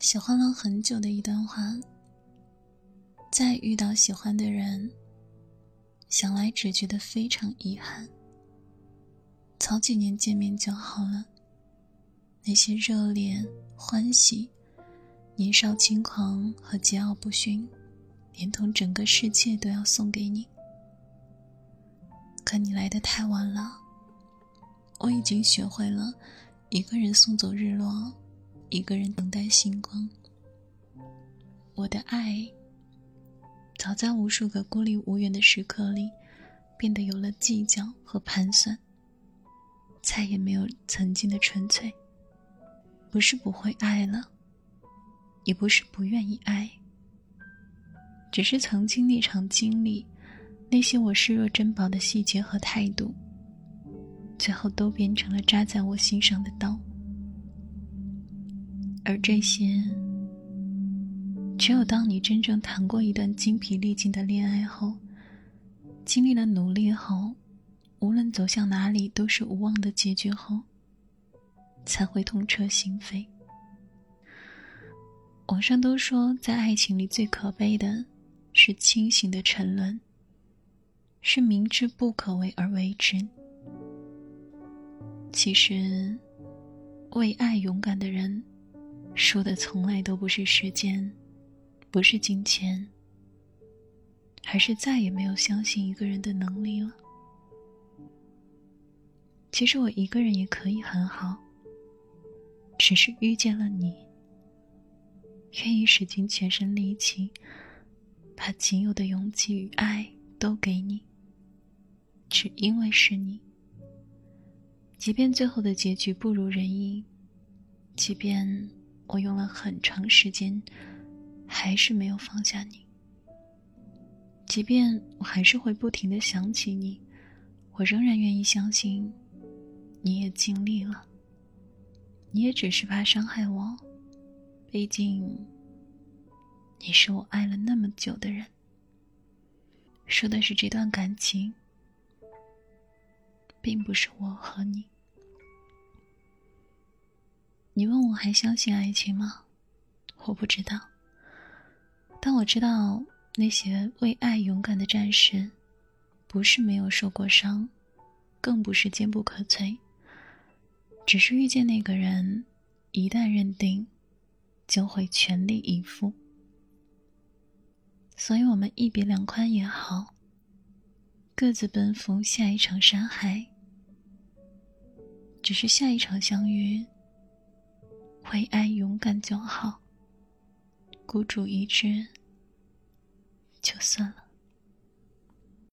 喜欢了很久的一段话。再遇到喜欢的人，想来只觉得非常遗憾。早几年见面就好了，那些热烈、欢喜、年少轻狂和桀骜不驯，连同整个世界都要送给你。可你来的太晚了，我已经学会了一个人送走日落，一个人等待星光。我的爱。早在无数个孤立无援的时刻里，变得有了计较和盘算。再也没有曾经的纯粹。不是不会爱了，也不是不愿意爱，只是曾经那场经历，那些我视若珍宝的细节和态度，最后都变成了扎在我心上的刀。而这些。只有当你真正谈过一段精疲力尽的恋爱后，经历了努力后，无论走向哪里都是无望的结局后，才会痛彻心扉。网上都说，在爱情里最可悲的是清醒的沉沦，是明知不可为而为之。其实，为爱勇敢的人，输的从来都不是时间。不是金钱，还是再也没有相信一个人的能力了。其实我一个人也可以很好，只是遇见了你，愿意使尽全身力气，把仅有的勇气与爱都给你，只因为是你。即便最后的结局不如人意，即便我用了很长时间。还是没有放下你。即便我还是会不停的想起你，我仍然愿意相信，你也尽力了。你也只是怕伤害我，毕竟你是我爱了那么久的人。说的是这段感情，并不是我和你。你问我还相信爱情吗？我不知道。但我知道，那些为爱勇敢的战士，不是没有受过伤，更不是坚不可摧。只是遇见那个人，一旦认定，就会全力以赴。所以，我们一别两宽也好，各自奔赴下一场山海。只是下一场相遇，为爱勇敢就好。孤注一掷，就算了。